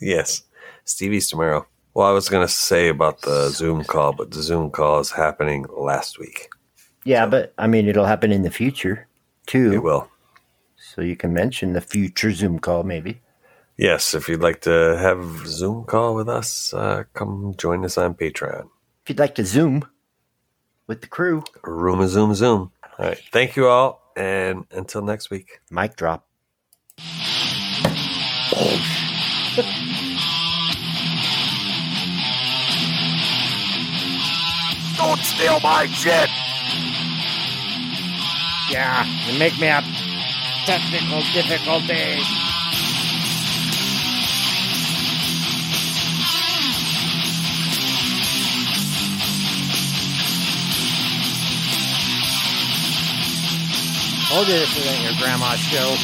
Yes, Stevie's tomorrow. Well, I was going to say about the Zoom call, but the Zoom call is happening last week. Yeah, but I mean, it'll happen in the future too. It will. So you can mention the future Zoom call, maybe. Yes, if you'd like to have Zoom call with us, uh, come join us on Patreon. If you'd like to Zoom with the crew, Room a Zoom Zoom. All right. Thank you all. And until next week. mic drop. Don't steal my shit! Yeah, you make me have technical difficulties. Told you this isn't your grandma's show.